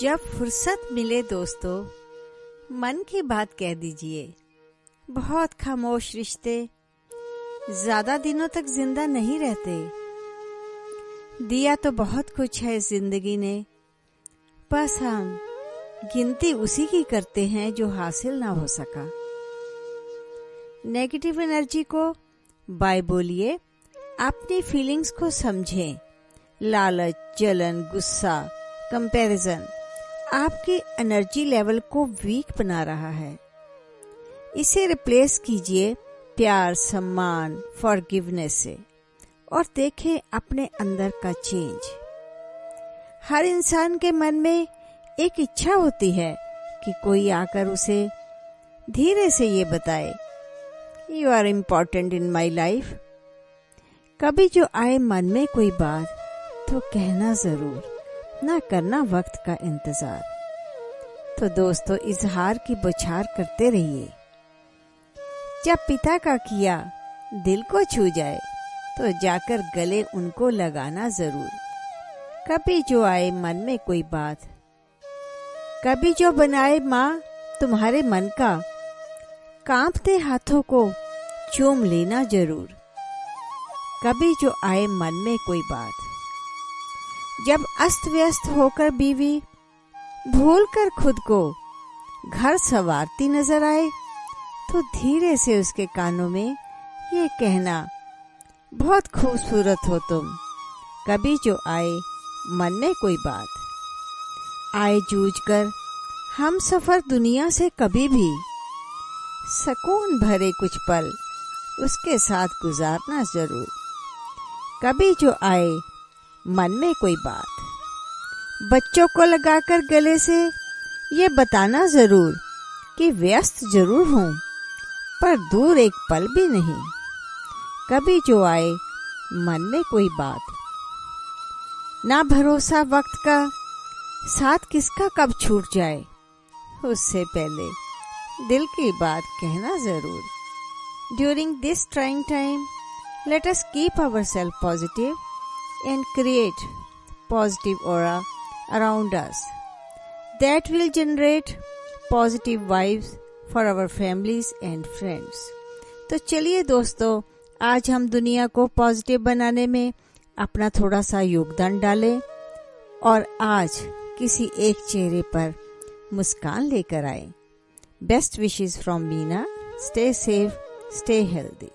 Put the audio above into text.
जब फुर्सत मिले दोस्तों, मन की बात कह दीजिए। बहुत खामोश रिश्ते, ज़्यादा दिनों तक ज़िंदा नहीं रहते। दिया तो बहुत कुछ है ज़िंदगी ने, बस हम गिनती उसी की करते हैं जो हासिल ना हो सका। नेगेटिव एनर्जी को बाय बोलिए, अपनी फीलिंग्स को समझें। लालच, जलन, गुस्सा कंपैरिजन आपकी एनर्जी लेवल को वीक बना रहा है। इसे रिप्लेस कीजिए प्यार, सम्मान फॉरगिवनेस से और देखें अपने अंदर का चेंज हर इंसान के मन में एक इच्छा होती है कि कोई आकर उसे धीरे से ये बताए you are important in my life कभी जो आए मन में कोई बात तो कहना ज़रूर। ना करना वक्त का इंतज़ार। तो दोस्तों, इजहार की बुछार करते रहिए। जब पिता का किया दिल को छू जाए तो जाकर गले उनको लगाना ज़रूर। कभी जो आए मन में कोई बात, कभी जो बनाए माँ तुम्हारे मन का, कांपते हाथों को चूम लेना ज़रूर। कभी जो आए मन में कोई बात। जब अस्त व्यस्त होकर बीवी भूल कर खुद को घर सवारती नज़र आए तो धीरे से उसके कानों में ये कहना, बहुत खूबसूरत हो तुम। कभी जो आए, मन में कोई बात। आए जूझ कर हम सफ़र दुनिया से कभी भी सकून भरे कुछ पल उसके साथ गुजारना ज़रूर। कभी जो आए मन में कोई बात। बच्चों को लगाकर गले से ये बताना ज़रूर कि व्यस्त ज़रूर हूँ, पर दूर एक पल भी नहीं। कभी जो आए, मन में कोई बात। ना भरोसा वक्त का, साथ किसका कब छूट जाए, उससे पहले दिल की बात कहना ज़रूर। During this trying time let us keep our self positive and create positive aura around us that will generate positive vibes for our families and friends. तो चलिए दोस्तों आज हम दुनिया को पॉजिटिव बनाने में अपना थोड़ा सा योगदान डालें और आज किसी एक चेहरे पर मुस्कान लेकर आए best wishes from Meena stay safe stay healthy